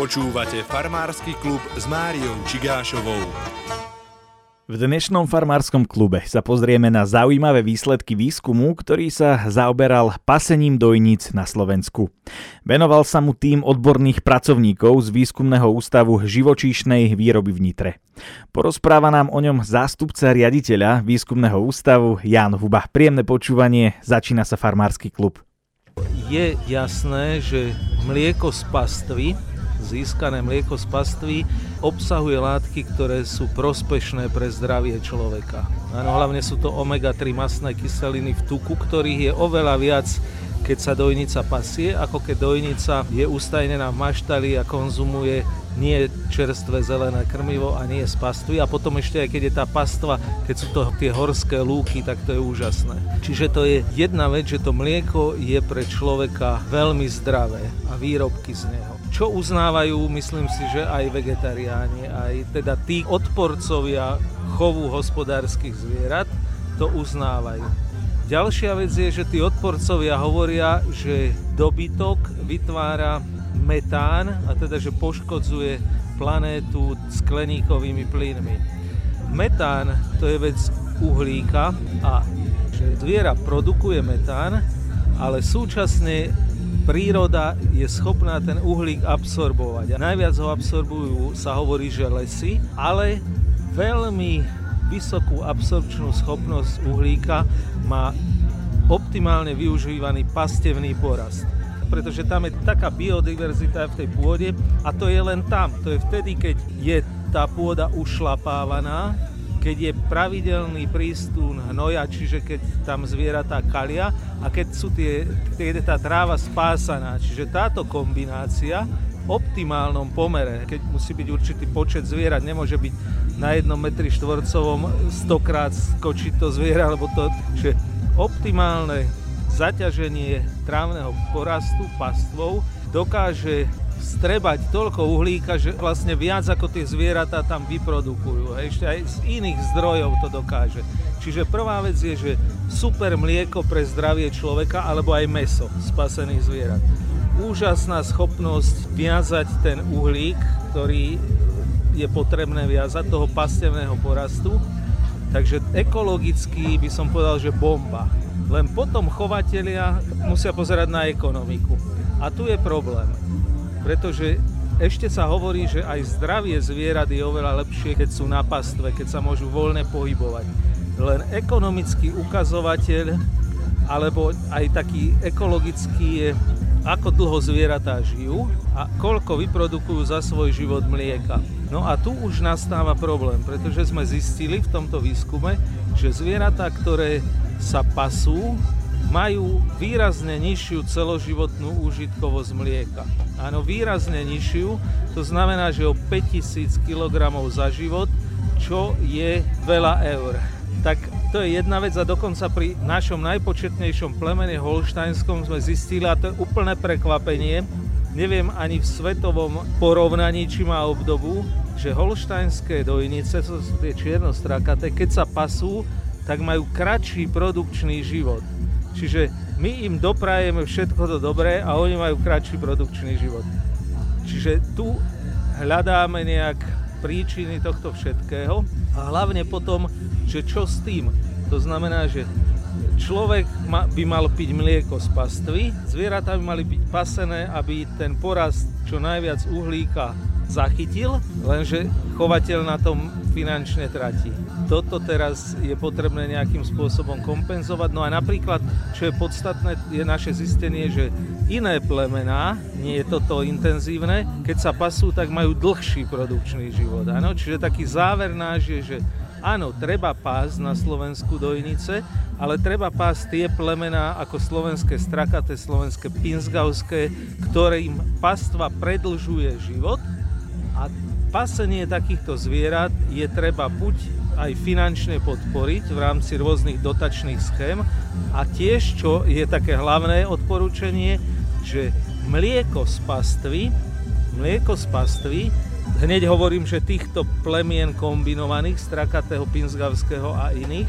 Počúvate farmársky klub s Máriou Čigášovou. V dnešnom farmárskom klube sa pozrieme na zaujímavé výsledky výskumu, ktorý sa zaoberal pasením dojnic na Slovensku. Venoval sa mu tým odborných pracovníkov z Výskumného ústavu živočíšnej výroby v Nitre. Porozpráva nám o ňom zástupca riaditeľa Výskumného ústavu Jan Huba. Príjemné počúvanie, začína sa farmársky klub. Je jasné, že mlieko z pastvy získané mlieko z pastvy obsahuje látky, ktoré sú prospešné pre zdravie človeka. Áno, hlavne sú to omega-3 masné kyseliny v tuku, ktorých je oveľa viac keď sa dojnica pasie, ako keď dojnica je ustajnená v maštali a konzumuje nie čerstvé zelené krmivo a nie z pastvy. A potom ešte aj keď je tá pastva, keď sú to tie horské lúky, tak to je úžasné. Čiže to je jedna vec, že to mlieko je pre človeka veľmi zdravé a výrobky z neho čo uznávajú, myslím si, že aj vegetariáni, aj teda tí odporcovia chovu hospodárskych zvierat to uznávajú. Ďalšia vec je, že tí odporcovia hovoria, že dobytok vytvára metán, a teda, že poškodzuje planétu skleníkovými plynmi. Metán to je vec uhlíka a že zviera produkuje metán, ale súčasne príroda je schopná ten uhlík absorbovať. A najviac ho absorbujú, sa hovorí, že lesy, ale veľmi vysokú absorpčnú schopnosť uhlíka má optimálne využívaný pastevný porast pretože tam je taká biodiverzita v tej pôde a to je len tam. To je vtedy, keď je tá pôda ušlapávaná, keď je pravidelný prístun hnoja, čiže keď tam zvieratá kalia a keď, sú tie, keď je tá tráva spásaná. Čiže táto kombinácia v optimálnom pomere, keď musí byť určitý počet zvierat, nemôže byť na jednom metri štvorcovom stokrát skočiť to zviera, lebo to, že optimálne zaťaženie trávneho porastu pastvou dokáže strebať toľko uhlíka, že vlastne viac ako tie zvieratá tam vyprodukujú. Ešte aj z iných zdrojov to dokáže. Čiže prvá vec je, že super mlieko pre zdravie človeka alebo aj meso spasených zvierat. Úžasná schopnosť viazať ten uhlík, ktorý je potrebné viazať toho pastevného porastu. Takže ekologicky by som povedal, že bomba. Len potom chovatelia musia pozerať na ekonomiku. A tu je problém pretože ešte sa hovorí, že aj zdravie zvierat je oveľa lepšie, keď sú na pastve, keď sa môžu voľne pohybovať. Len ekonomický ukazovateľ alebo aj taký ekologický je, ako dlho zvieratá žijú a koľko vyprodukujú za svoj život mlieka. No a tu už nastáva problém, pretože sme zistili v tomto výskume, že zvieratá, ktoré sa pasú, majú výrazne nižšiu celoživotnú úžitkovosť mlieka. Áno, výrazne nižšiu, to znamená, že o 5000 kg za život, čo je veľa eur. Tak to je jedna vec a dokonca pri našom najpočetnejšom plemene Holštajnskom sme zistili, a to je úplné prekvapenie, neviem ani v svetovom porovnaní, či má obdobu, že holštajnské dojnice, to sú tie čiernostrakaté, keď sa pasú, tak majú kratší produkčný život. Čiže my im doprajeme všetko to dobré a oni majú kratší produkčný život. Čiže tu hľadáme nejak príčiny tohto všetkého a hlavne potom, že čo s tým. To znamená, že človek by mal piť mlieko z pastvy, zvieratá by mali byť pasené, aby ten porast čo najviac uhlíka zachytil, lenže chovateľ na tom finančne tratí. Toto teraz je potrebné nejakým spôsobom kompenzovať. No a napríklad, čo je podstatné, je naše zistenie, že iné plemená, nie je toto intenzívne, keď sa pasú, tak majú dlhší produkčný život. Ano? Čiže taký záver náš je, že áno, treba pás na Slovensku dojnice, ale treba pás tie plemená ako slovenské strakaté, slovenské pinsgauské, ktorým pastva predlžuje život. A pasenie takýchto zvierat je treba buď aj finančne podporiť v rámci rôznych dotačných schém. A tiež, čo je také hlavné odporúčanie, že mlieko z pastvy, mlieko z pastvy, hneď hovorím, že týchto plemien kombinovaných, strakatého, pinsgavského a iných,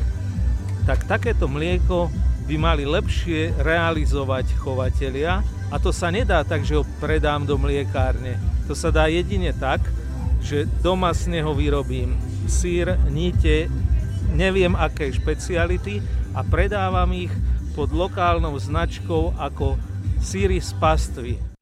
tak takéto mlieko by mali lepšie realizovať chovatelia, A to sa nedá tak, že ho predám do mliekárne. To sa dá jedine tak, že doma z neho vyrobím sír, nite, neviem aké špeciality a predávam ich pod lokálnou značkou ako síry z pastvy.